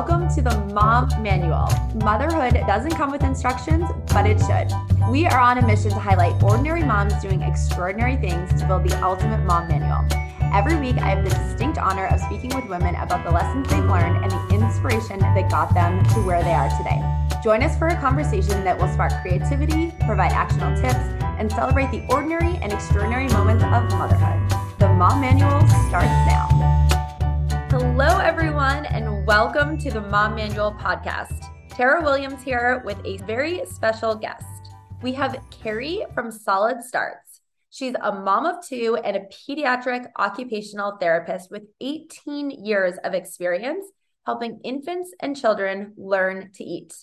welcome to the Mom Manual. Motherhood doesn't come with instructions, but it should. We are on a mission to highlight ordinary moms doing extraordinary things to build the ultimate mom manual. Every week, I have the distinct honor of speaking with women about the lessons they've learned and the inspiration that got them to where they are today. Join us for a conversation that will spark creativity, provide actionable tips, and celebrate the ordinary and extraordinary moments of motherhood. The Mom Manual starts now. Hello, everyone, and welcome to the Mom Manual podcast. Tara Williams here with a very special guest. We have Kary from Solid Starts. She's a mom of two and a pediatric occupational therapist with 18 years of experience helping infants and children learn to eat.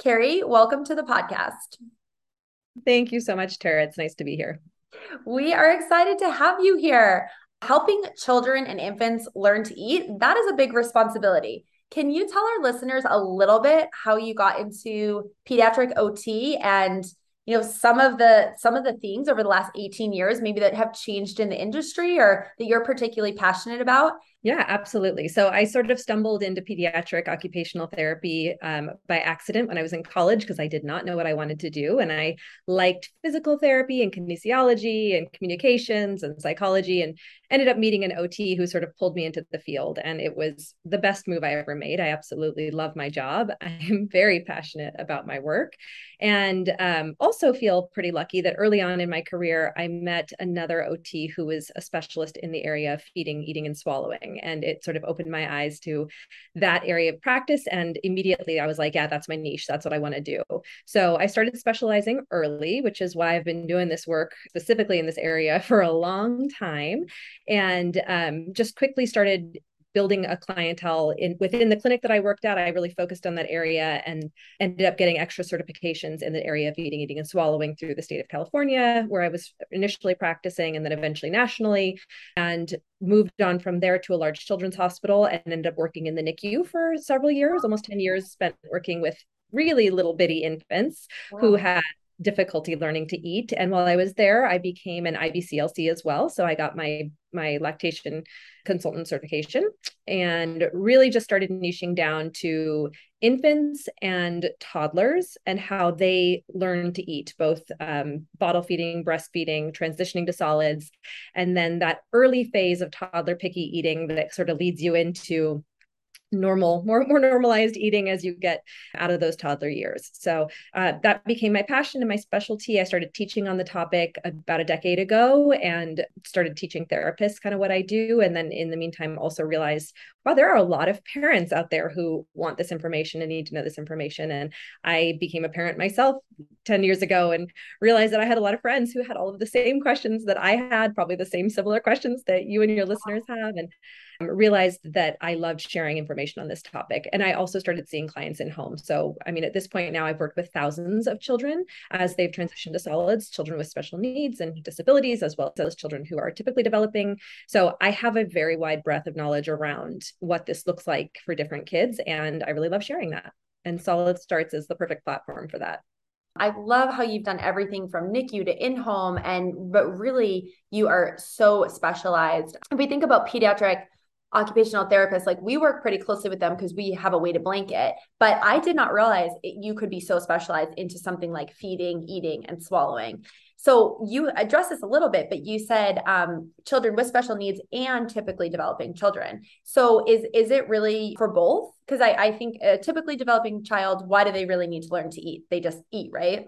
Kary, welcome to the podcast. Thank you so much, Tara. It's nice to be here. We are excited to have you here. Helping children and infants learn to eat, that is a big responsibility. Can you tell our listeners a little bit how you got into pediatric OT and you know some of the some of the things over the last 18 years maybe that have changed in the industry or that you're particularly passionate about yeah, absolutely. So I sort of stumbled into pediatric occupational therapy um, by accident when I was in college because I did not know what I wanted to do. And I liked physical therapy and kinesiology and communications and psychology and ended up meeting an OT who sort of pulled me into the field. And it was the best move I ever made. I absolutely love my job. I'm very passionate about my work and um, also feel pretty lucky that early on in my career, I met another OT who was a specialist in the area of feeding, eating, and swallowing. And it sort of opened my eyes to that area of practice and immediately i was like yeah that's my niche. That's what i want to do. So i started specializing early which is why i've been doing this work specifically in this area for a long time. And um, just quickly started building a clientele in within the clinic that I worked at. I really focused on that area and ended up getting extra certifications in the area of eating, eating, and swallowing through the state of California, where I was initially practicing and then eventually nationally, and moved on from there to a large children's hospital and ended up working in the NICU for several years, almost 10 years spent working with really little bitty infants wow. who had difficulty learning to eat and while i was there i became an ibclc as well so i got my my lactation consultant certification and really just started niching down to infants and toddlers and how they learn to eat both um, bottle feeding breastfeeding transitioning to solids and then that early phase of toddler picky eating that sort of leads you into normal more more normalized eating as you get out of those toddler years. So uh, that became my passion and my specialty. I started teaching on the topic about a decade ago and started teaching therapists kind of what i do. And then in the meantime also realized wow there are a lot of parents out there who want this information and need to know this information. And i became a parent myself 10 years ago and realized that i had a lot of friends who had all of the same questions that i had probably the same similar questions that you and your listeners have. And Um, realized that I loved sharing information on this topic. And I also started seeing clients in home. So, I mean, at this point now, I've worked with thousands of children as they've transitioned to solids, children with special needs and disabilities, as well as children who are typically developing. So, I have a very wide breadth of knowledge around what this looks like for different kids. And I really love sharing that. And Solid Starts is the perfect platform for that. I love how you've done everything from NICU to in home and but really you are so specialized. If we think about pediatric occupational therapists like we work pretty closely with them because we have a weighted blanket. But i did not realize it, you could be so specialized into something like feeding eating and swallowing. So you address this a little bit but you said um, children with special needs and typically developing children. So is is it really for both? Because I, I think a typically developing child why do they really need to learn to eat? They just eat right?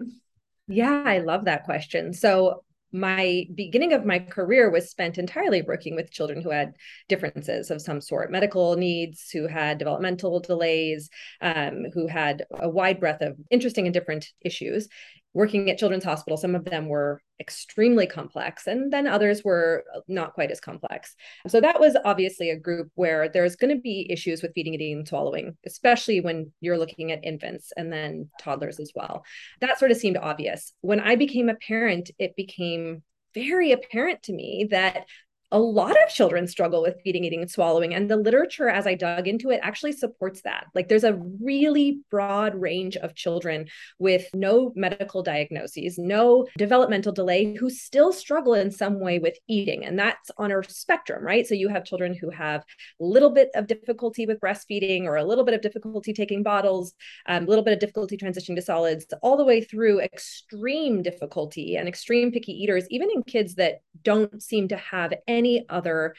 Yeah, I love that question. So my beginning of my career was spent entirely working with children who had differences of some sort medical needs who had developmental delays um, who had a wide breadth of interesting and different issues working at children's hospital some of them were extremely complex and then others were not quite as complex. So that was obviously a group where there's going to be issues with feeding eating and swallowing especially when you're looking at infants and then toddlers as well. That sort of seemed obvious. When i became a parent it became very apparent to me that a lot of children struggle with feeding, eating, and swallowing. And the literature, as I dug into it, actually supports that. Like there's a really broad range of children with no medical diagnoses, no developmental delay, who still struggle in some way with eating. And that's on a spectrum, right? So you have children who have a little bit of difficulty with breastfeeding or a little bit of difficulty taking bottles, um, a little bit of difficulty transitioning to solids, all the way through extreme difficulty and extreme picky eaters, even in kids that don't seem to have any any other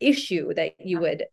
issue that you would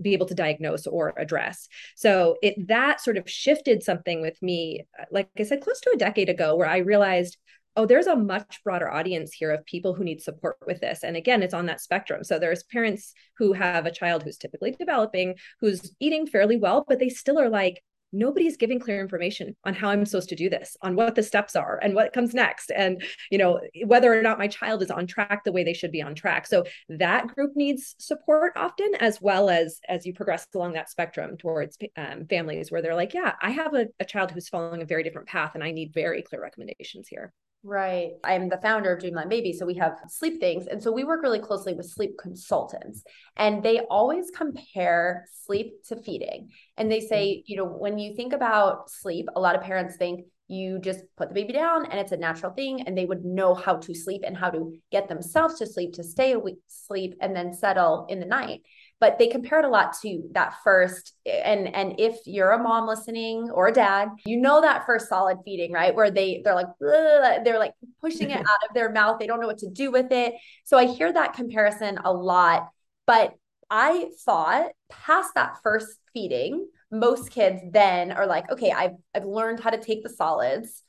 be able to diagnose or address. So it that sort of shifted something with me, like I said, close to a decade ago, where I realized, oh, there's a much broader audience here of people who need support with this. And again, it's on that spectrum. So there's parents who have a child who's typically developing, who's eating fairly well, but they still are like, nobody's giving clear information on how i'm supposed to do this on what the steps are and what comes next and you know whether or not my child is on track the way they should be on track. So that group needs support often as well as as you progress along that spectrum towards um, families where they're like yeah i have a, a child who's following a very different path and i need very clear recommendations here Right. I'm the founder of Dreamland Baby. So we have sleep things. And so we work really closely with sleep consultants. And they always compare sleep to feeding. And they say, mm-hmm. you know, when you think about sleep, a lot of parents think you just put the baby down and it's a natural thing. And they would know how to sleep and how to get themselves to sleep, to stay awake, sleep, and then settle in the night but they compare it a lot to that first and and if you're a mom listening or a dad you know that first solid feeding right? Where they they're like they're like pushing it out of their mouth. They don't know what to do with it. So i hear that comparison a lot but i thought past that first feeding most kids then are like okay i've i've learned how to take the solids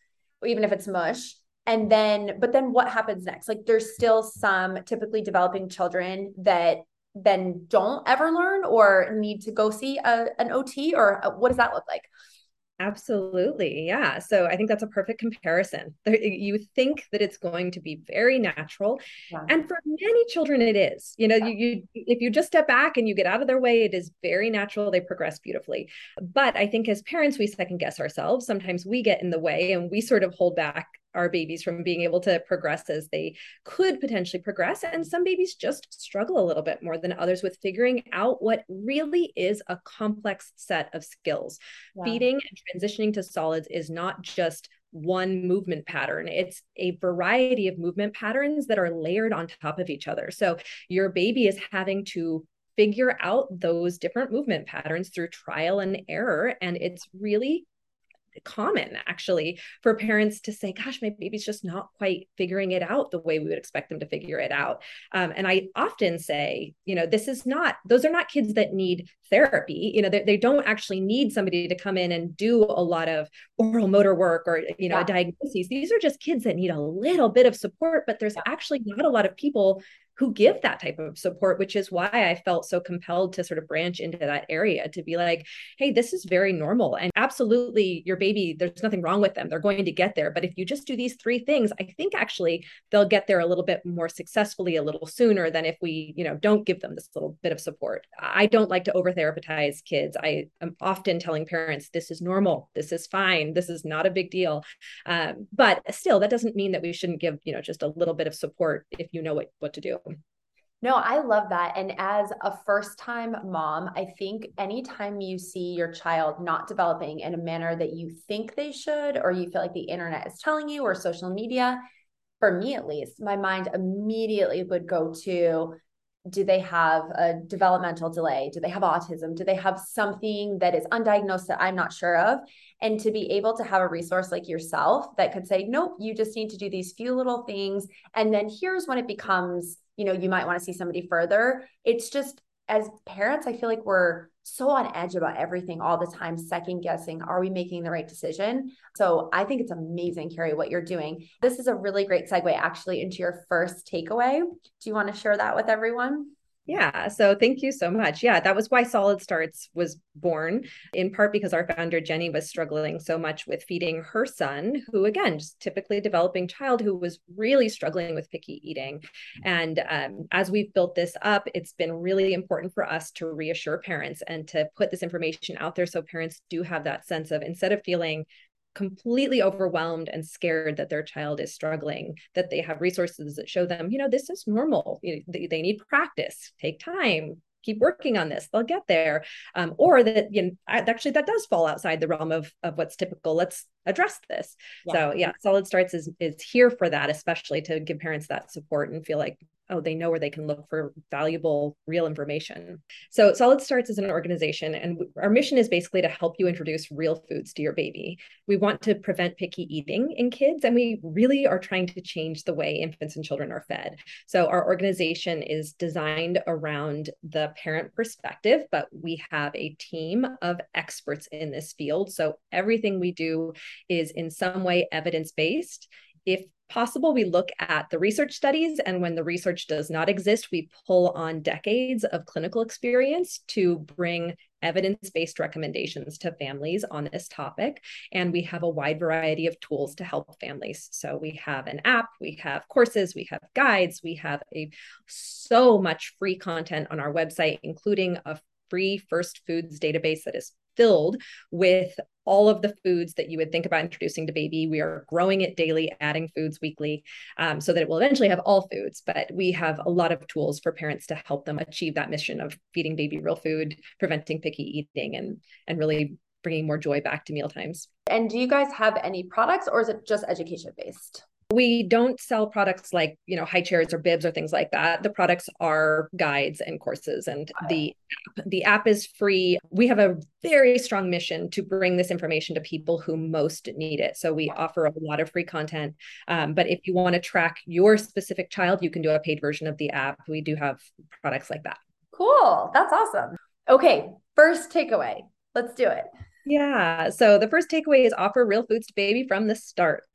even if it's mush and then but then what happens next? Like there's still some typically developing children that then don't ever learn or need to go see a, an OT or uh, what does that look like? Absolutely. Yeah. So I think that's a perfect comparison. You think that it's going to be very natural. Yeah. And for many children, it is. You know, yeah. you, you if you just step back and you get out of their way, it is very natural. They progress beautifully. But I think as parents, we second guess ourselves. Sometimes we get in the way and we sort of hold back our babies from being able to progress as they could potentially progress. And some babies just struggle a little bit more than others with figuring out what really is a complex set of skills. Wow. Feeding and transitioning to solids is not just one movement pattern. It's a variety of movement patterns that are layered on top of each other. So your baby is having to figure out those different movement patterns through trial and error. And it's really common actually for parents to say gosh my baby's just not quite figuring it out the way we would expect them to figure it out. Um, and i often say you know this is not those are not kids that need therapy. You know they, they don't actually need somebody to come in and do a lot of oral motor work or you know yeah. diagnoses these are just kids that need a little bit of support but there's actually not a lot of people who give that type of support, which is why I felt so compelled to sort of branch into that area to be like, hey, this is very normal. And absolutely, your baby, there's nothing wrong with them. They're going to get there. But if you just do these three things, I think actually they'll get there a little bit more successfully a little sooner than if we, you know, don't give them this little bit of support. I don't like to over therapize kids. I am often telling parents, this is normal. This is fine. This is not a big deal. Um, but still, that doesn't mean that we shouldn't give, you know, just a little bit of support if you know what, what to do. No, I love that. And as a first time mom, I think anytime you see your child not developing in a manner that you think they should, or you feel like the internet is telling you, or social media, for me at least, my mind immediately would go to do they have a developmental delay? Do they have autism? Do they have something that is undiagnosed that I'm not sure of? And to be able to have a resource like yourself that could say, nope, you just need to do these few little things. And then here's when it becomes you know you might want to see somebody further. It's just as parents i feel like we're so on edge about everything all the time second guessing are we making the right decision? So i think it's amazing Kary what you're doing. This is a really great segue actually into your first takeaway. Do you want to share that with everyone yeah. So thank you so much. Yeah, that was why Solid Starts was born, in part because our founder, Jenny, was struggling so much with feeding her son, who, again, just typically developing child who was really struggling with picky eating. And um, as we've built this up, it's been really important for us to reassure parents and to put this information out there so parents do have that sense of instead of feeling completely overwhelmed and scared that their child is struggling, that they have resources that show them, you know, this is normal. You they, they need practice, take time, keep working on this they'll get there um, or that you know actually that does fall outside the realm of of what's typical let's address this yeah. so yeah solid starts is is here for that especially to give parents that support and feel like oh, they know where they can look for valuable, real information. So, Solid Starts is an organization, and our mission is basically to help you introduce real foods to your baby. We want to prevent picky eating in kids, and we really are trying to change the way infants and children are fed. So, our organization is designed around the parent perspective, but we have a team of experts in this field. So, everything we do is in some way evidence based if possible, we look at the research studies. And when the research does not exist, we pull on decades of clinical experience to bring evidence based recommendations to families on this topic. And we have a wide variety of tools to help families. So we have an app, we have courses, we have guides, we have a so much free content on our website, including a free first foods database that is filled with all of the foods that you would think about introducing to baby. We are growing it daily, adding foods weekly, um, so that it will eventually have all foods. But we have a lot of tools for parents to help them achieve that mission of feeding baby real food, preventing picky eating, and and really bringing more joy back to meal times. And do you guys have any products, or is it just education based? We don't sell products like, you know, high chairs or bibs or things like that. The products are guides and courses and the app. The app is free. We have a very strong mission to bring this information to people who most need it. So we offer a lot of free content. Um, but if you want to track your specific child, you can do a paid version of the app. We do have products like that. Cool. That's awesome. Okay. First takeaway. Let's do it. Yeah. So the first takeaway is offer real foods to baby from the start.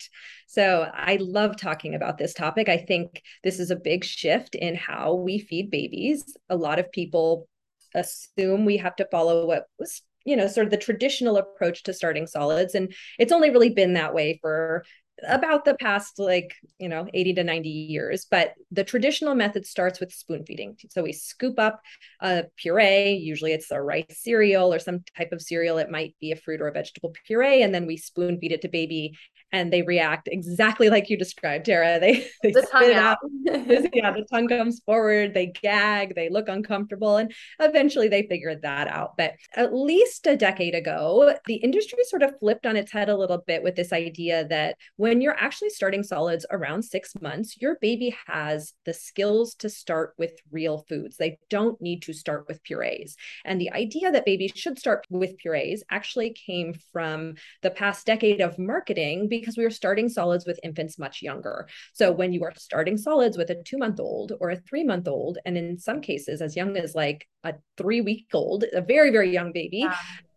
So I love talking about this topic. I think this is a big shift in how we feed babies. A lot of people assume we have to follow what was you know sort of the traditional approach to starting solids and it's only really been that way for about the past like you know 80 to 90 years but the traditional method starts with spoon feeding so we scoop up a puree usually it's a rice cereal or some type of cereal it might be a fruit or a vegetable puree and then we spoon feed it to baby and they react exactly like you described, Tara. They they the spit it out. yeah, the tongue comes forward, they gag, they look uncomfortable, and eventually they figure that out. But at least a decade ago, the industry sort of flipped on its head a little bit with this idea that when you're actually starting solids around six months, your baby has the skills to start with real foods. They don't need to start with purees. And the idea that babies should start with purees actually came from the past decade of marketing because we were starting solids with infants much younger. So when you are starting solids with a two month old or a three month old, and in some cases as young as like a three week old, a very, very young baby, yeah.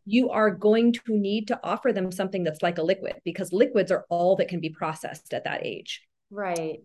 You are going to need to offer them something that's like a liquid because liquids are all that can be processed at that age. Right.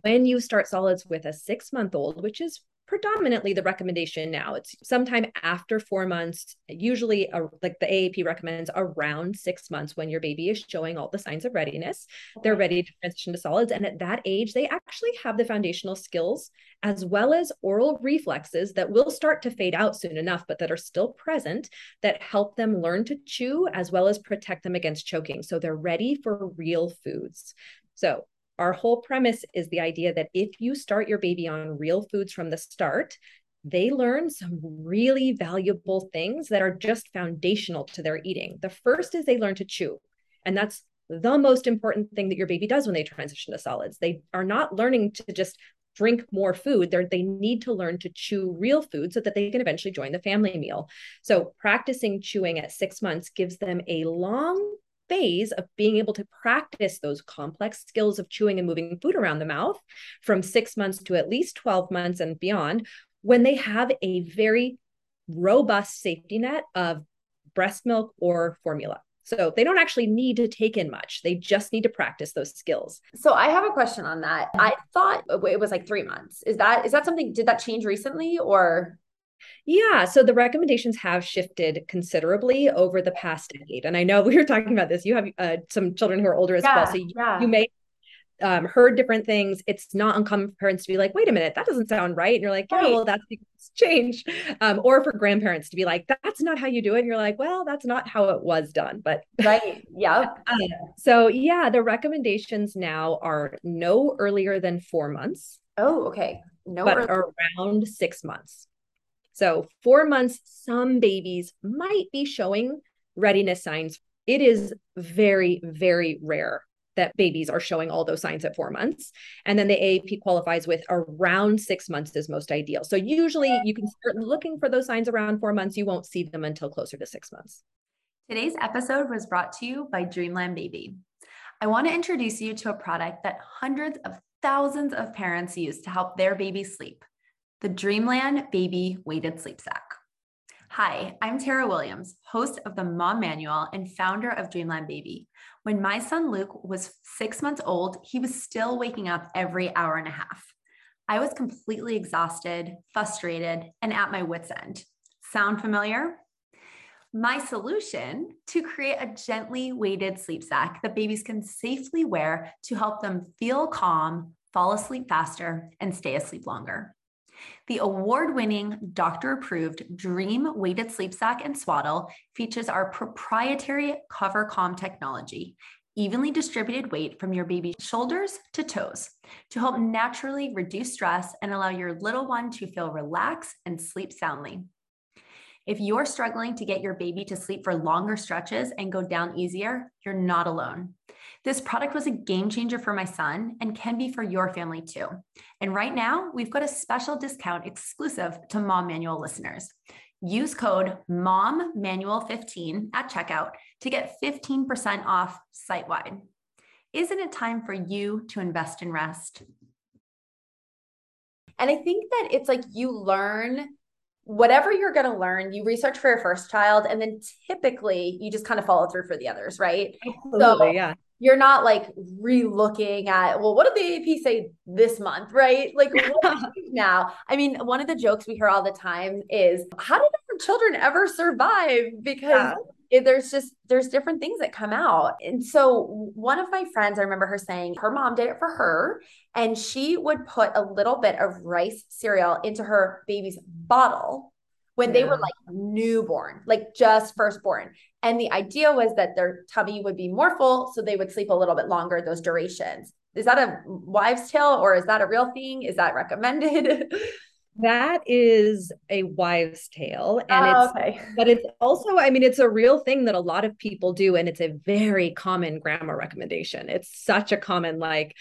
When you start solids with a six month old, which is predominantly the recommendation now. It's sometime after four months, usually uh, like the AAP recommends around six months when your baby is showing all the signs of readiness. They're ready to transition to solids. And at that age, they actually have the foundational skills as well as oral reflexes that will start to fade out soon enough, but that are still present that help them learn to chew as well as protect them against choking. So they're ready for real foods. So our whole premise is the idea that if you start your baby on real foods from the start, they learn some really valuable things that are just foundational to their eating. The first is they learn to chew. And that's the most important thing that your baby does when they transition to solids. They are not learning to just drink more food. They're, they need to learn to chew real food so that they can eventually join the family meal. So, practicing chewing at six months gives them a long phase of being able to practice those complex skills of chewing and moving food around the mouth from six months to at least 12 months and beyond when they have a very robust safety net of breast milk or formula. So they don't actually need to take in much. They just need to practice those skills. So I have a question on that. I thought it was like 3 months. Is that is that something did that change recently or yeah, so the recommendations have shifted considerably over the past decade. And I know we were talking about this. You have uh, some children who are older as yeah, well. So you, yeah. you may um, heard different things, it's not uncommon for parents to be like, wait a minute, that doesn't sound right. And you're like, yeah, well, that's change. Um, or for grandparents to be like, that's not how you do it. And you're like, well, that's not how it was done. But right. Yeah. Uh, so yeah, the recommendations now are no earlier than four months. Oh, okay. No, but early. around six months. So four months, some babies might be showing readiness signs. It is very, very rare that babies are showing all those signs at four months. And then the AAP qualifies with around six months is most ideal. So usually you can start looking for those signs around four months. You won't see them until closer to six months. Today's episode was brought to you by Dreamland Baby. I want to introduce you to a product that hundreds of thousands of parents use to help their baby sleep the Dreamland Baby Weighted Sleep Sack. Hi, I'm Tara Williams, host of the Mom Manual and founder of Dreamland Baby. When my son Luke was six months old, he was still waking up every hour and a half. I was completely exhausted, frustrated, and at my wits' end. Sound familiar? My solution to create a gently weighted sleep sack that babies can safely wear to help them feel calm, fall asleep faster, and stay asleep longer. The award winning, doctor approved Dream Weighted Sleep Sack and Swaddle features our proprietary Cover Calm technology, evenly distributed weight from your baby's shoulders to toes to help naturally reduce stress and allow your little one to feel relaxed and sleep soundly. If you're struggling to get your baby to sleep for longer stretches and go down easier, you're not alone. This product was a game changer for my son and can be for your family too. And right now, we've got a special discount exclusive to Mom Manual listeners. Use code MOMMANUAL15 at checkout to get 15% off site wide. Isn't it time for you to invest in rest? And I think that it's like you learn whatever you're going to learn, you research for your first child, and then typically you just kind of follow through for the others, right? Absolutely, so, yeah you're not like re-looking at well what did the AAP say this month right like now i mean one of the jokes we hear all the time is how did our children ever survive because yeah. it, there's just there's different things that come out and so one of my friends i remember her saying her mom did it for her and she would put a little bit of rice cereal into her baby's bottle when yeah. they were like newborn, like just firstborn. And the idea was that their tummy would be more full, so they would sleep a little bit longer, those durations. Is that a wives' tale or is that a real thing? Is that recommended? that is a wives' tale. And oh, it's, okay. but it's also, I mean, it's a real thing that a lot of people do. And it's a very common grandma recommendation. It's such a common, like,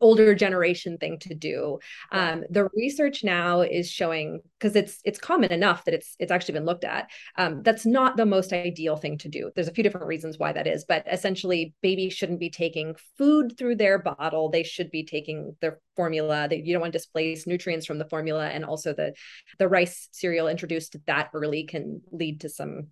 older generation thing to do. Um, the research now is showing because it's it's common enough that it's it's actually been looked at. Um, that's not the most ideal thing to do. There's a few different reasons why that is, but essentially, babies shouldn't be taking food through their bottle. They should be taking their formula. That you don't want to displace nutrients from the formula, and also the the rice cereal introduced that early can lead to some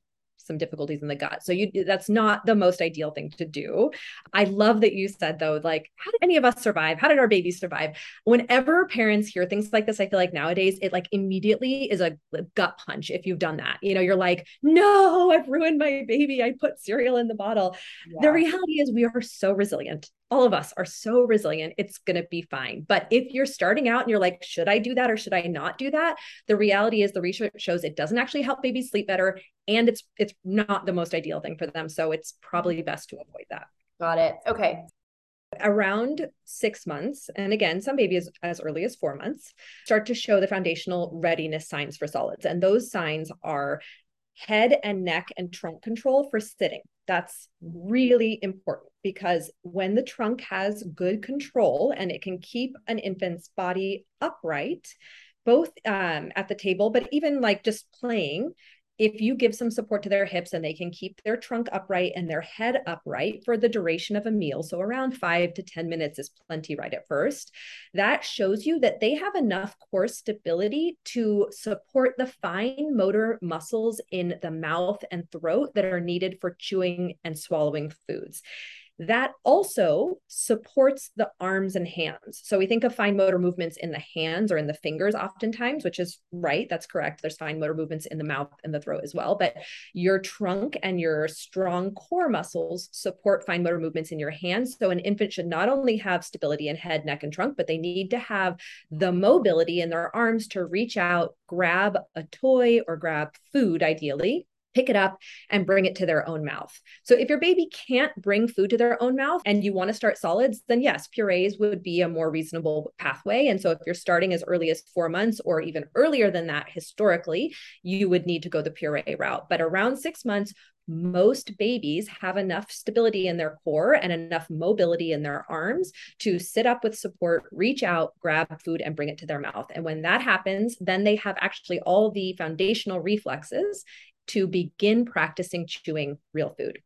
some difficulties in the gut. So you that's not the most ideal thing to do. I love that you said though, like, how did any of us survive? How did our babies survive? Whenever parents hear things like this, I feel like nowadays it like immediately is a gut punch if you've done that. You know, you're like, no, I've ruined my baby. I put cereal in the bottle. Yeah. The reality is we are so resilient all of us are so resilient it's going to be fine. But if you're starting out and you're like should i do that or should i not do that? The reality is the research shows it doesn't actually help babies sleep better and it's it's not the most ideal thing for them. So it's probably best to avoid that. Got it. Okay. Around six months and again some babies as early as four months start to show the foundational readiness signs for solids. And those signs are head and neck and trunk control for sitting that's really important because when the trunk has good control and it can keep an infant's body upright, both um, at the table, but even like just playing, if you give some support to their hips and they can keep their trunk upright and their head upright for the duration of a meal, so around five to 10 minutes is plenty right at first, that shows you that they have enough core stability to support the fine motor muscles in the mouth and throat that are needed for chewing and swallowing foods that also supports the arms and hands. So we think of fine motor movements in the hands or in the fingers oftentimes, which is right. That's correct. There's fine motor movements in the mouth and the throat as well. But your trunk and your strong core muscles support fine motor movements in your hands. So an infant should not only have stability in head, neck, and trunk, but they need to have the mobility in their arms to reach out, grab a toy or grab food, ideally, pick it up and bring it to their own mouth. So if your baby can't bring food to their own mouth and you want to start solids, then yes, purees would be a more reasonable pathway. And so if you're starting as early as four months or even earlier than that historically, you would need to go the puree route. But around six months, most babies have enough stability in their core and enough mobility in their arms to sit up with support, reach out, grab food, and bring it to their mouth. And when that happens, then they have actually all the foundational reflexes to begin practicing chewing real food.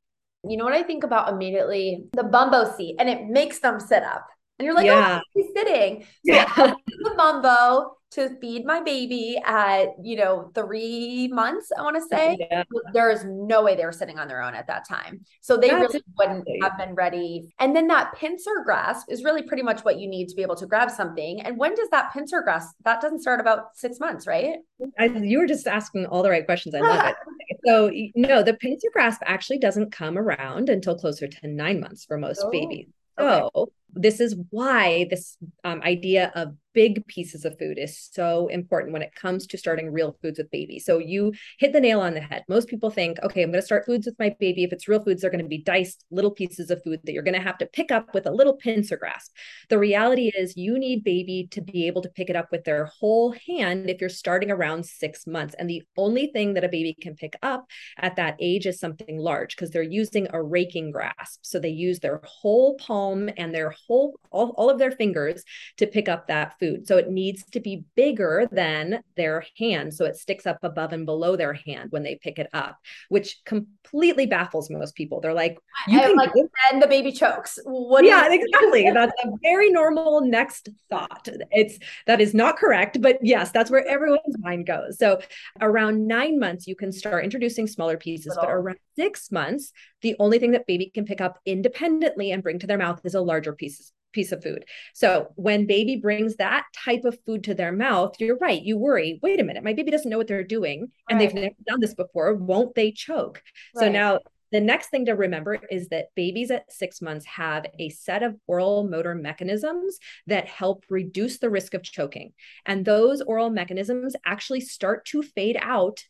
You know what I think about immediately? The bumbo seat, and it makes them sit up. And you're like, yeah. oh, he's sitting. So yeah. the bumbo to feed my baby at, you know, three months, I want to say. Yeah. There is no way they were sitting on their own at that time. So they That's really wouldn't have been ready. And then that pincer grasp is really pretty much what you need to be able to grab something. And when does that pincer grasp? That doesn't start about six months, right? I, you were just asking all the right questions. I love it. So, no, the pincer grasp actually doesn't come around until closer to nine months for most oh, babies. So, okay. This is why this um, idea of big pieces of food is so important when it comes to starting real foods with baby. So you hit the nail on the head. Most people think, okay, I'm going to start foods with my baby. If it's real foods, they're going to be diced little pieces of food that you're going to have to pick up with a little pincer grasp. The reality is you need baby to be able to pick it up with their whole hand if you're starting around six months. And the only thing that a baby can pick up at that age is something large because they're using a raking grasp. So they use their whole palm and their whole, all, all of their fingers to pick up that food. So it needs to be bigger than their hand. So it sticks up above and below their hand when they pick it up, which completely baffles most people. They're like, you can like, then the baby chokes. What yeah, exactly. That's a very normal next thought. It's that is not correct, but yes, that's where everyone's mind goes. So around nine months, you can start introducing smaller pieces, but around six months, the only thing that baby can pick up independently and bring to their mouth is a larger piece piece of food. So when baby brings that type of food to their mouth, you're right. You worry, wait a minute, my baby doesn't know what they're doing and right. they've never done this before. Won't they choke? Right. So now the next thing to remember is that babies at six months have a set of oral motor mechanisms that help reduce the risk of choking. And those oral mechanisms actually start to fade out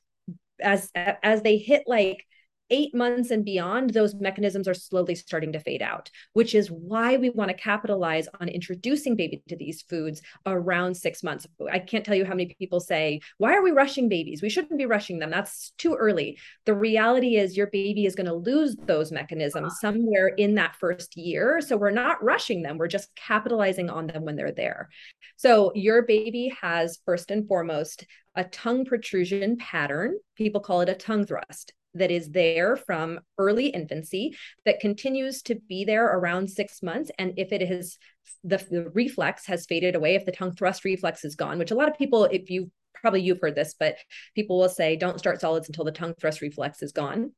as as they hit like eight months and beyond, those mechanisms are slowly starting to fade out, which is why we want to capitalize on introducing baby to these foods around six months. I can't tell you how many people say, Why are we rushing babies? We shouldn't be rushing them. That's too early. The reality is, your baby is going to lose those mechanisms somewhere in that first year. So we're not rushing them, we're just capitalizing on them when they're there. So your baby has, first and foremost, a tongue protrusion pattern. People call it a tongue thrust that is there from early infancy that continues to be there around six months. And if it has the, the reflex has faded away, if the tongue thrust reflex is gone, which a lot of people, if you probably you've heard this, but people will say don't start solids until the tongue thrust reflex is gone.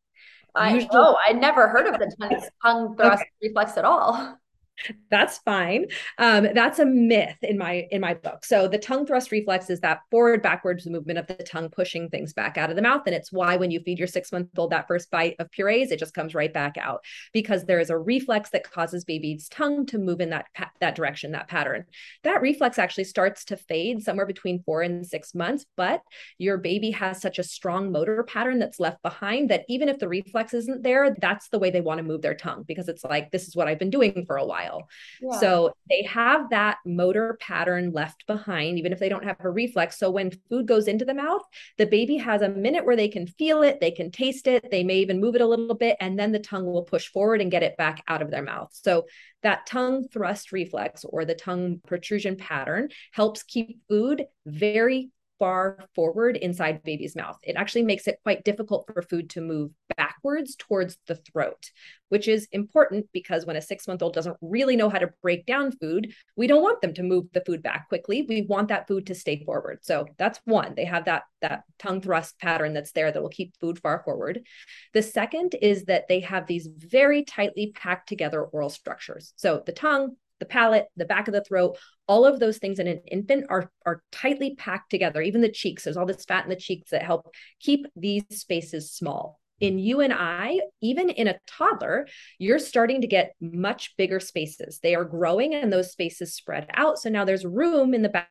I Usually, know I never heard of the tongue, tongue thrust okay. reflex at all that's fine. Um, that's a myth in my in my book. So the tongue thrust reflex is that forward backwards movement of the tongue pushing things back out of the mouth. And it's why when you feed your six month old that first bite of purees it just comes right back out because there is a reflex that causes baby's tongue to move in that that direction that pattern. That reflex actually starts to fade somewhere between four and six months but your baby has such a strong motor pattern that's left behind that even if the reflex isn't there that's the way they want to move their tongue because it's like this is what i've been doing for a while while. Yeah. So they have that motor pattern left behind, even if they don't have a reflex. So when food goes into the mouth, the baby has a minute where they can feel it, they can taste it, they may even move it a little bit, and then the tongue will push forward and get it back out of their mouth. So that tongue thrust reflex or the tongue protrusion pattern helps keep food very far forward inside baby's mouth. It actually makes it quite difficult for food to move backwards towards the throat, which is important because when a six month old doesn't really know how to break down food, we don't want them to move the food back quickly. We want that food to stay forward. So that's one. They have that, that tongue thrust pattern that's there that will keep food far forward. The second is that they have these very tightly packed together oral structures. So the tongue, the palate, the back of the throat, all of those things in an infant are, are tightly packed together. Even the cheeks, there's all this fat in the cheeks that help keep these spaces small. In you and I, even in a toddler, you're starting to get much bigger spaces. They are growing and those spaces spread out. So now there's room in the back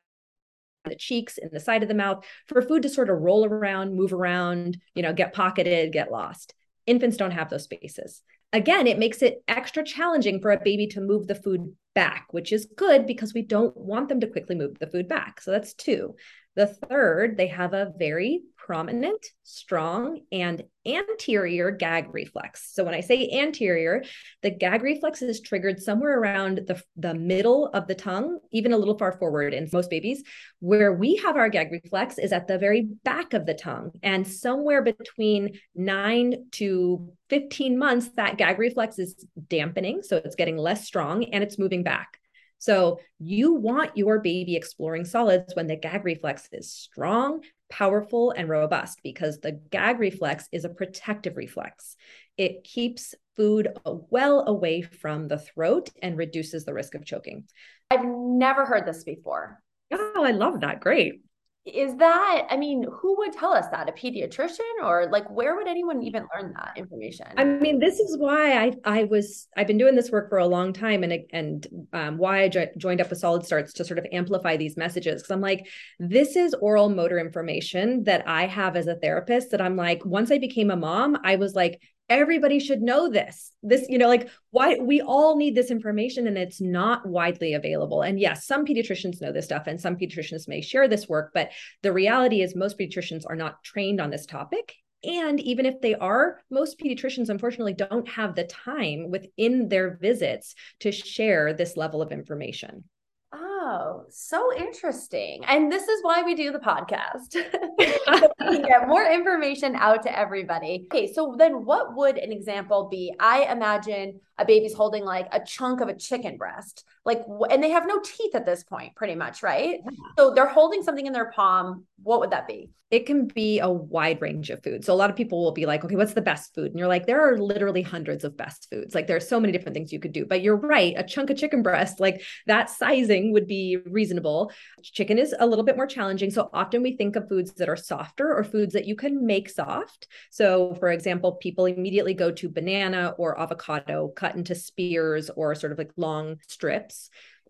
the cheeks in the side of the mouth for food to sort of roll around move around you know get pocketed get lost infants don't have those spaces again, it makes it extra challenging for a baby to move the food back, which is good because we don't want them to quickly move the food back. So that's two. The third, they have a very prominent, strong, and anterior gag reflex. So when I say anterior, the gag reflex is triggered somewhere around the, the middle of the tongue, even a little far forward in most babies. Where we have our gag reflex is at the very back of the tongue. And somewhere between nine to 15 months, that gag reflex is dampening. So it's getting less strong and it's moving back. So you want your baby exploring solids when the gag reflex is strong, powerful, and robust because the gag reflex is a protective reflex. It keeps food well away from the throat and reduces the risk of choking. I've never heard this before. Oh, I love that. Great is that i mean who would tell us that? A pediatrician? Or like where would anyone even learn that information? I mean this is why i i was i've been doing this work for a long time and and um, why i jo- joined up with solid starts to sort of amplify these messages. Because i'm like this is oral motor information that i have as a therapist that i'm like once i became a mom i was like everybody should know this this you know like why we all need this information and it's not widely available and yes some pediatricians know this stuff and some pediatricians may share this work but the reality is most pediatricians are not trained on this topic and even if they are, most pediatricians unfortunately don't have the time within their visits to share this level of information. Oh, so interesting. And this is why we do the podcast. so get more information out to everybody. Okay, so then what would an example be? I imagine a baby's holding like a chunk of a chicken breast. Like and they have no teeth at this point pretty much, right? Yeah. So they're holding something in their palm. What would that be? it can be a wide range of food. So a lot of people will be like, okay, what's the best food? And you're like, there are literally hundreds of best foods. Like there are so many different things you could do. But you're right, a chunk of chicken breast, like that sizing would be reasonable. Chicken is a little bit more challenging. So often we think of foods that are softer or foods that you can make soft. So for example, people immediately go to banana or avocado cut into spears or sort of like long strips.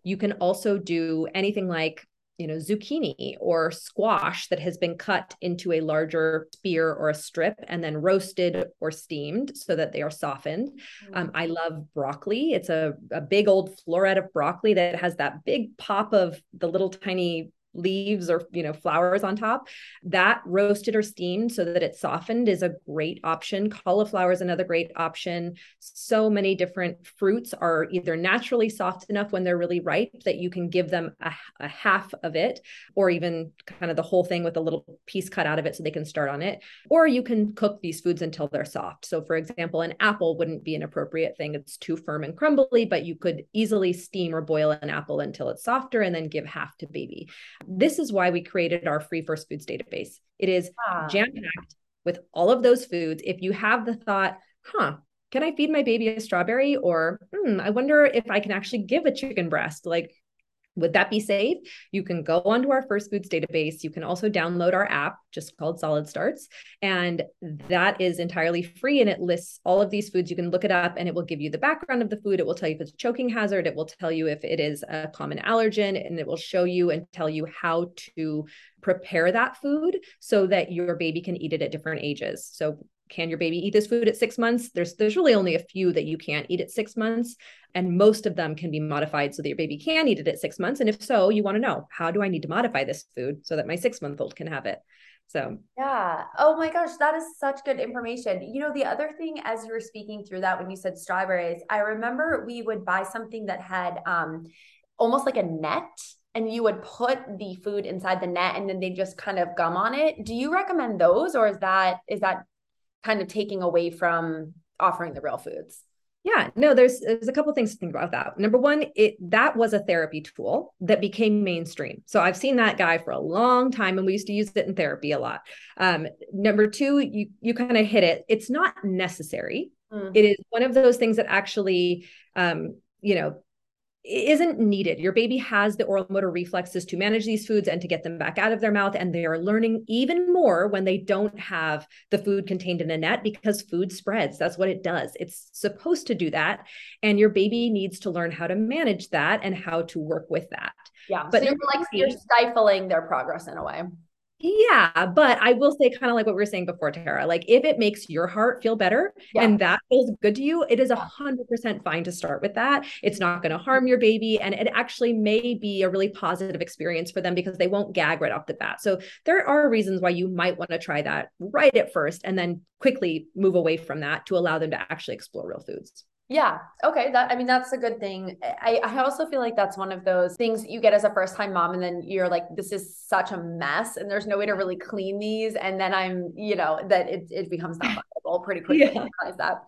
You can also do anything like you know zucchini or squash that has been cut into a larger spear or a strip and then roasted or steamed so that they are softened. Mm-hmm. um, i love broccoli. It's a, a big old floret of broccoli that has that big pop of the little tiny leaves or you know flowers on top. That roasted or steamed so that it's softened is a great option. Cauliflower is another great option. So many different fruits are either naturally soft enough when they're really ripe that you can give them a, a half of it or even kind of the whole thing with a little piece cut out of it so they can start on it. Or you can cook these foods until they're soft. So for example an apple wouldn't be an appropriate thing. It's too firm and crumbly but you could easily steam or boil an apple until it's softer and then give half to baby this is why we created our free first foods database. It is ah. jam packed with all of those foods. If you have the thought, huh, can I feed my baby a strawberry? Or hmm, I wonder if I can actually give a chicken breast. Like would that be safe? You can go onto our First Foods database. You can also download our app, just called Solid Starts. And that is entirely free and it lists all of these foods. You can look it up and it will give you the background of the food. It will tell you if it's a choking hazard. It will tell you if it is a common allergen and it will show you and tell you how to prepare that food so that your baby can eat it at different ages. So can your baby eat this food at six months? There's there's really only a few that you can't eat at six months and most of them can be modified so that your baby can eat it at six months. And if so you want to know how do i need to modify this food so that my six month old can have it? So. Yeah. Oh my gosh that is such good information. You know the other thing as you were speaking through that when you said strawberries i remember we would buy something that had um almost like a net and you would put the food inside the net and then they just kind of gum on it. Do you recommend those or is that is that kind of taking away from offering the real foods? Yeah, no, there's there's a couple things to think about that. Number one, it that was a therapy tool that became mainstream. So I've seen that guy for a long time, and we used to use it in therapy a lot. Um, number two, you you kind of hit it. It's not necessary. Mm. It is one of those things that actually, um, you know, isn't needed. Your baby has the oral motor reflexes to manage these foods and to get them back out of their mouth. And they are learning even more when they don't have the food contained in a net because food spreads. That's what it does. It's supposed to do that. And your baby needs to learn how to manage that and how to work with that. Yeah. But so you're like you're stifling their progress in a way. Yeah, but I will say, kind of like what we were saying before, Tara, like if it makes your heart feel better yeah. and that feels good to you, it is a hundred percent fine to start with that. It's not going to mm-hmm. harm your baby. And it actually may be a really positive experience for them because they won't gag right off the bat. So there are reasons why you might want to try that right at first and then quickly move away from that to allow them to actually explore real foods. Yeah. Okay. That I mean, that's a good thing. I, I also feel like that's one of those things you get as a first time mom, and then you're like, this is such a mess, and there's no way to really clean these. And then I'm, you know, that it, it becomes not viable pretty quickly. Yeah. That.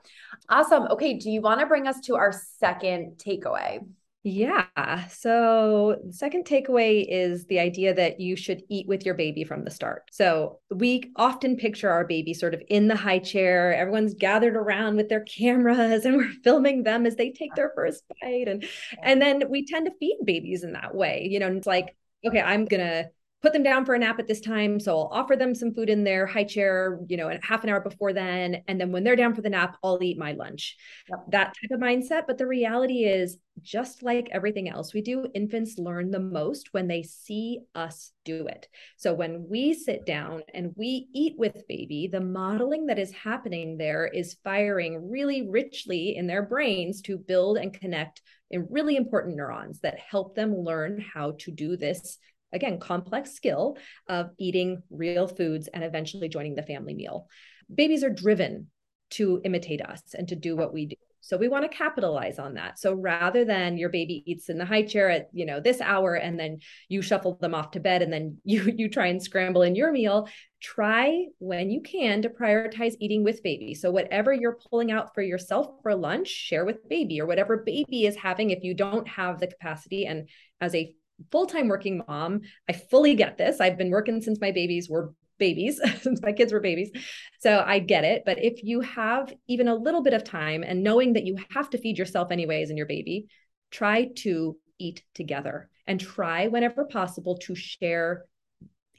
Awesome. Okay. Do you want to bring us to our second takeaway? Yeah. So, the second takeaway is the idea that you should eat with your baby from the start. So, we often picture our baby sort of in the high chair. Everyone's gathered around with their cameras and we're filming them as they take their first bite and and then we tend to feed babies in that way. You know, it's like, okay, I'm going to put them down for a nap at this time. So I'll offer them some food in their high chair, you know, half an hour before then. And then when they're down for the nap, I'll eat my lunch. Yep. That type of mindset. But the reality is, just like everything else we do, infants learn the most when they see us do it. So when we sit down and we eat with baby, the modeling that is happening there is firing really richly in their brains to build and connect in really important neurons that help them learn how to do this again, complex skill of eating real foods and eventually joining the family meal. Babies are driven to imitate us and to do what we do. So we want to capitalize on that. So rather than your baby eats in the high chair at, you know, this hour and then you shuffle them off to bed and then you you try and scramble in your meal, try when you can to prioritize eating with baby. So whatever you're pulling out for yourself for lunch, share with baby or whatever baby is having if you don't have the capacity and as a full-time working mom. I fully get this. I've been working since my babies were babies since my kids were babies. So i get it. But if you have even a little bit of time and knowing that you have to feed yourself anyways and your baby try to eat together and try whenever possible to share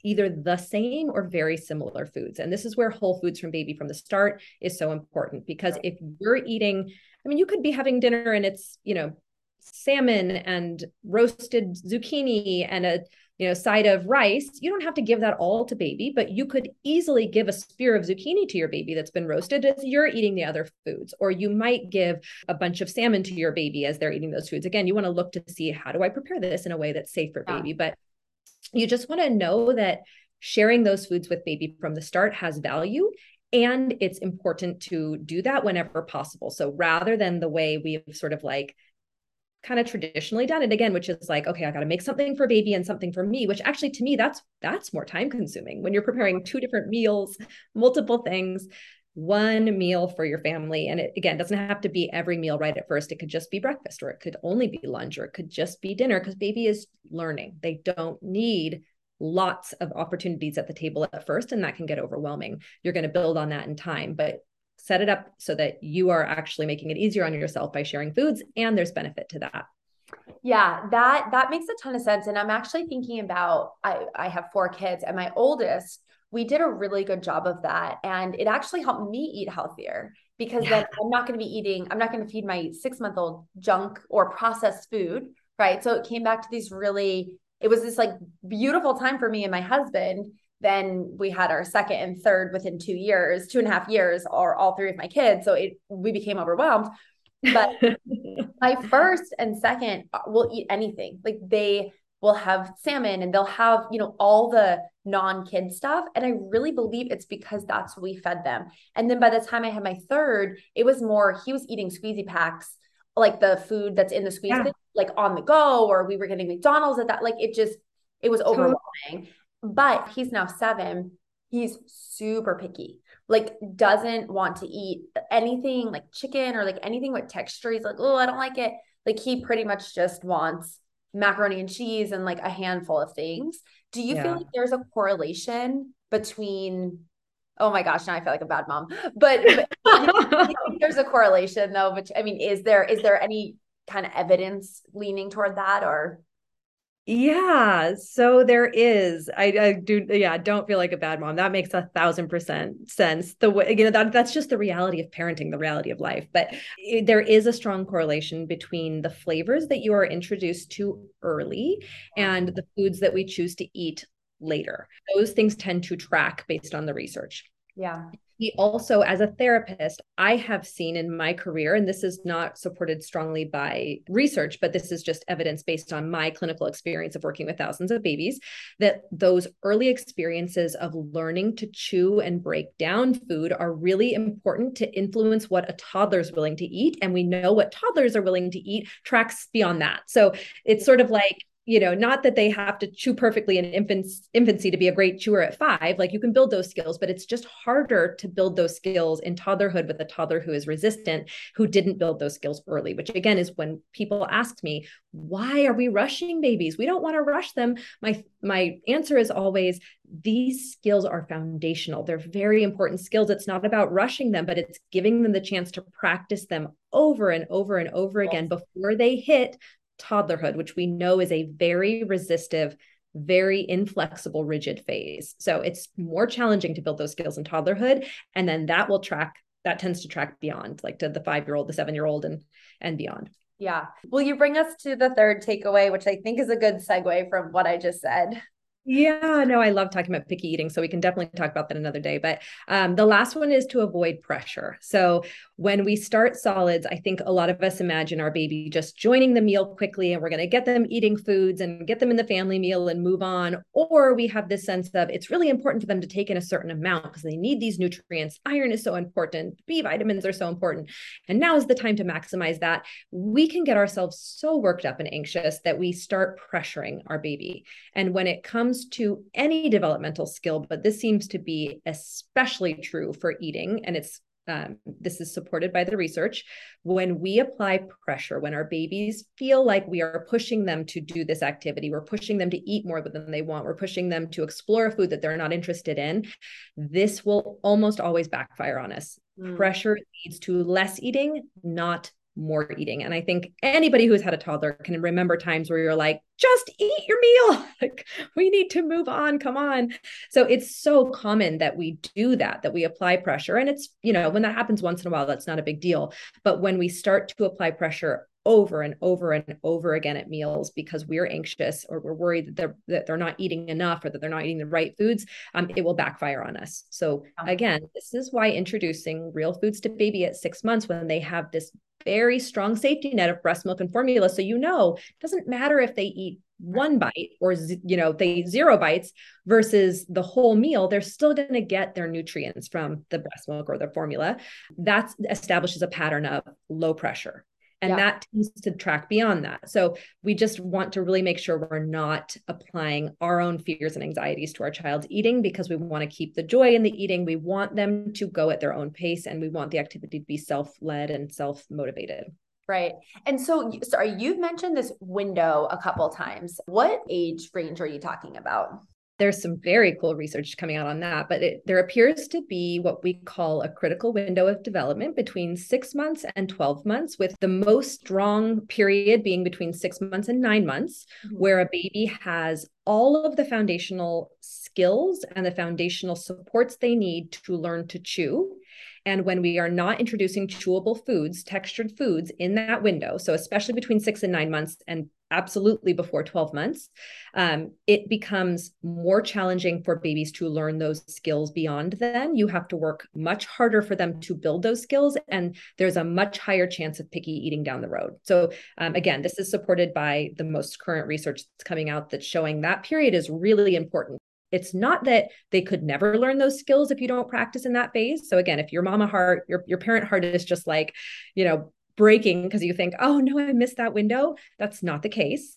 either the same or very similar foods. And this is where whole foods from baby from the start is so important because if you're eating i mean you could be having dinner and it's you know salmon and roasted zucchini and a you know side of rice you don't have to give that all to baby but you could easily give a spear of zucchini to your baby that's been roasted as you're eating the other foods or you might give a bunch of salmon to your baby as they're eating those foods. Again you want to look to see how do i prepare this in a way that's safe for baby but you just want to know that sharing those foods with baby from the start has value and it's important to do that whenever possible. So rather than the way we've sort of like kind of traditionally done. It again which is like okay i got to make something for baby and something for me which actually to me that's that's more time consuming when you're preparing two different meals multiple things one meal for your family. And it again doesn't have to be every meal right at first. It could just be breakfast or it could only be lunch or it could just be dinner because baby is learning. They don't need lots of opportunities at the table at first and that can get overwhelming. You're going to build on that in time. But set it up so that you are actually making it easier on yourself by sharing foods and there's benefit to that yeah that that makes a ton of sense and i'm actually thinking about i i have four kids and my oldest we did a really good job of that and it actually helped me eat healthier because yeah. then i'm not going to be eating i'm not going to feed my six month old junk or processed food right so it came back to these really it was this like beautiful time for me and my husband then we had our second and third within two years, two and a half years, or all three of my kids. So it we became overwhelmed. But my first and second uh, will eat anything. Like they will have salmon and they'll have, you know, all the non-kid stuff. And I really believe it's because that's what we fed them. And then by the time I had my third, it was more he was eating squeezy packs, like the food that's in the squeeze yeah. like on the go or we were getting McDonald's at that. Like it just, it was overwhelming. But he's now seven. He's super picky. Like doesn't want to eat anything like chicken or like anything with texture. He's like, oh, I don't like it. Like he pretty much just wants macaroni and cheese and like a handful of things. Do you yeah. feel like there's a correlation between oh my gosh, now I feel like a bad mom. But, but there's a correlation though, which I mean, is there is there any kind of evidence leaning toward that or yeah, so there is. I, I, do. Yeah, don't feel like a bad mom. That makes a thousand percent sense. The way you know that that's just the reality of parenting, the reality of life. But it, there is a strong correlation between the flavors that you are introduced to early and the foods that we choose to eat later. Those things tend to track based on the research. Yeah. He also as a therapist i have seen in my career and this is not supported strongly by research but this is just evidence based on my clinical experience of working with thousands of babies that those early experiences of learning to chew and break down food are really important to influence what a toddler is willing to eat and we know what toddlers are willing to eat tracks beyond that. So it's sort of like you know not that they have to chew perfectly in infancy to be a great chewer at five like you can build those skills but it's just harder to build those skills in toddlerhood with a toddler who is resistant who didn't build those skills early which again is when people ask me why are we rushing babies? We don't want to rush them. My my answer is always these skills are foundational. They're very important skills. It's not about rushing them but it's giving them the chance to practice them over and over and over again before they hit toddlerhood, which we know is a very resistive, very inflexible, rigid phase. So it's more challenging to build those skills in toddlerhood. And then that will track, that tends to track beyond, like to the five year old, the seven year old, and and beyond. Yeah. Will you bring us to the third takeaway, which I think is a good segue from what I just said? Yeah, no, I love talking about picky eating. So we can definitely talk about that another day. But um, the last one is to avoid pressure. So when we start solids, I think a lot of us imagine our baby just joining the meal quickly and we're going to get them eating foods and get them in the family meal and move on. Or we have this sense of it's really important for them to take in a certain amount because they need these nutrients. Iron is so important, B vitamins are so important. And now is the time to maximize that. We can get ourselves so worked up and anxious that we start pressuring our baby. And when it comes to any developmental skill, but this seems to be especially true for eating, and it's um, this is supported by the research. When we apply pressure, when our babies feel like we are pushing them to do this activity, we're pushing them to eat more than they want, we're pushing them to explore a food that they're not interested in, this will almost always backfire on us. Mm. Pressure leads to less eating, not more eating. And I think anybody who's had a toddler can remember times where you're like, just eat your meal. like, we need to move on. Come on. So it's so common that we do that, that we apply pressure. And it's, you know, when that happens once in a while, that's not a big deal. But when we start to apply pressure over and over and over again at meals because we're anxious or we're worried that they're that they're not eating enough or that they're not eating the right foods, um, it will backfire on us. So again, this is why introducing real foods to baby at six months when they have this very strong safety net of breast milk and formula. So you know, it doesn't matter if they eat one bite or you know they zero bites versus the whole meal they're still going to get their nutrients from the breast milk or the formula that establishes a pattern of low pressure and yeah. that tends to track beyond that so we just want to really make sure we're not applying our own fears and anxieties to our child's eating because we want to keep the joy in the eating we want them to go at their own pace and we want the activity to be self-led and self-motivated Right. And so, sorry, you've mentioned this window a couple times. What age range are you talking about? There's some very cool research coming out on that, but it, there appears to be what we call a critical window of development between six months and 12 months, with the most strong period being between six months and nine months, mm-hmm. where a baby has all of the foundational skills and the foundational supports they need to learn to chew. And when we are not introducing chewable foods, textured foods in that window, so especially between six and nine months and absolutely before 12 months, um, it becomes more challenging for babies to learn those skills beyond then. You have to work much harder for them to build those skills, and there's a much higher chance of picky eating down the road. So, um, again, this is supported by the most current research that's coming out that's showing that period is really important. It's not that they could never learn those skills if you don't practice in that phase. So again, if your mama heart, your, your parent heart is just like, you know, breaking because you think, oh no, I missed that window. That's not the case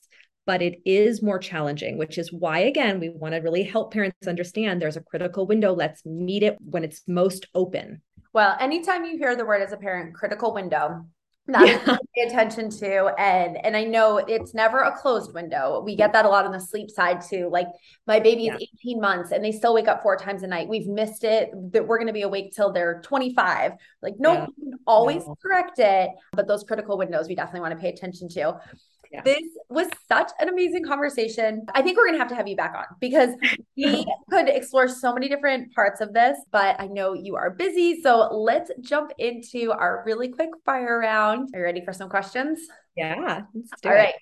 but it is more challenging, which is why, again, we want to really help parents understand there's a critical window. Let's meet it when it's most open. Well, anytime you hear the word as a parent, critical window, that's yeah. pay attention to and and i know it's never a closed window we get that a lot on the sleep side too like my baby is 18 months and they still wake up four times a night we've missed it that we're going to be awake till they're 25 like no yeah. always no. correct it but those critical windows we definitely want to pay attention to yeah. This was such an amazing conversation. I think we're going to have to have you back on because we could explore so many different parts of this, but I know you are busy. So let's jump into our really quick fire round. Are you ready for some questions? Yeah. All it. right.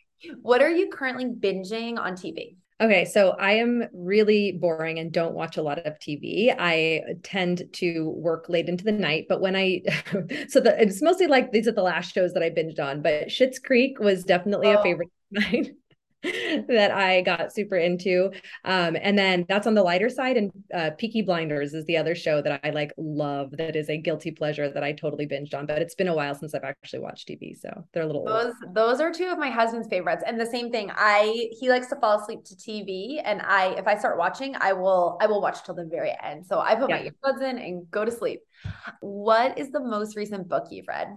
What are you currently binging on TV? Okay, so I am really boring and don't watch a lot of TV. I tend to work late into the night, but when I so the it's mostly like these are the last shows that I binged on, but Schitt's Creek was definitely oh. a favorite of mine. that I got super into. Um, and then that's on the lighter side. And uh, Peaky Blinders is the other show that I like love that is a guilty pleasure that I totally binged on. But it's been a while since I've actually watched TV. So they're a little those, old. those are two of my husband's favorites. And the same thing, I he likes to fall asleep to TV. And I if I start watching, I will I will watch till the very end. So I put yeah. my earbuds in and go to sleep. What is the most recent book you've read?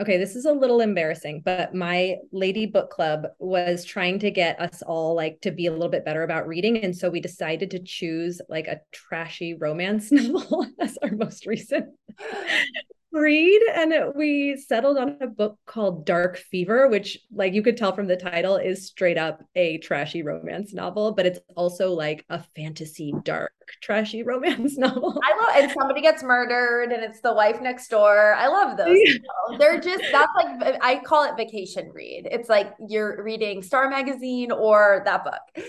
Okay, this is a little embarrassing, but my lady book club was trying to get us all like to be a little bit better about reading. And so we decided to choose like a trashy romance novel as our most recent read and we settled on a book called dark fever which like you could tell from the title is straight up a trashy romance novel but it's also like a fantasy dark trashy romance novel i love and somebody gets murdered and it's the wife next door i love those yeah. they're just that's like i call it vacation read it's like you're reading star magazine or that book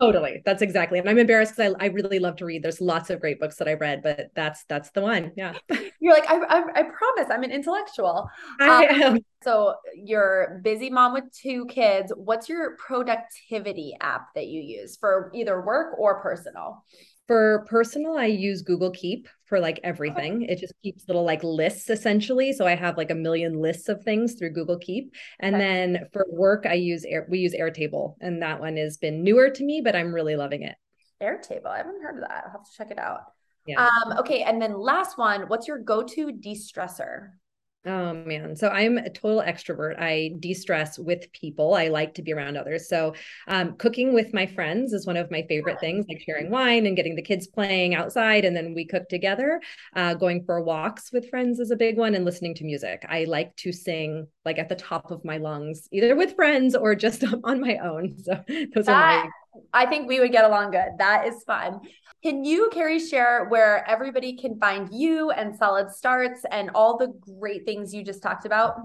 totally that's exactly and i'm embarrassed because I, I really love to read there's lots of great books that i've read but that's that's the one yeah you're like i, I, I promise I'm an intellectual. I um, am. So you're busy mom with two kids. What's your productivity app that you use for either work or personal? For personal, I use Google Keep for like everything. Okay. It just keeps little like lists essentially. So I have like a million lists of things through Google Keep. And okay. then for work, I use Air, we use Airtable, and that one has been newer to me, but I'm really loving it. Airtable, I haven't heard of that. I'll have to check it out. Yeah. Um, okay. And then last one, what's your go-to de-stressor? Oh man. So I'm a total extrovert. I de-stress with people. I like to be around others. So um, cooking with my friends is one of my favorite things, like sharing wine and getting the kids playing outside. And then we cook together. Uh, going for walks with friends is a big one and listening to music. I like to sing like at the top of my lungs, either with friends or just on my own. So those that, are my I think we would get along good. That is fun. Can you, Kary, share where everybody can find you and Solid Starts and all the great things you just talked about?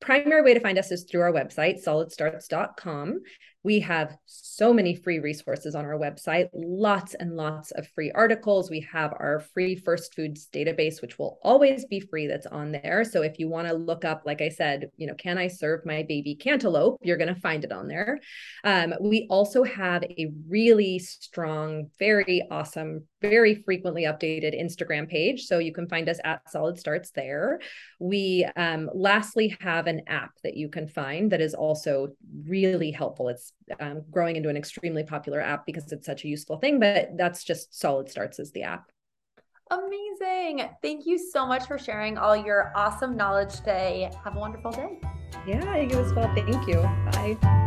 Primary way to find us is through our website, solidstarts.com. We have so many free resources on our website, lots and lots of free articles. We have our free first foods database, which will always be free, that's on there. So if you want to look up, like I said, you know, can I serve my baby cantaloupe? You're going to find it on there. Um, we also have a really strong, very awesome, very frequently updated Instagram page. So you can find us at Solid Starts there. We um, lastly have an app that you can find that is also really helpful. It's um, growing into an extremely popular app because it's such a useful thing, but that's just Solid Starts as the app. Amazing. Thank you so much for sharing all your awesome knowledge today. Have a wonderful day. Yeah, you as well. Thank you. Bye.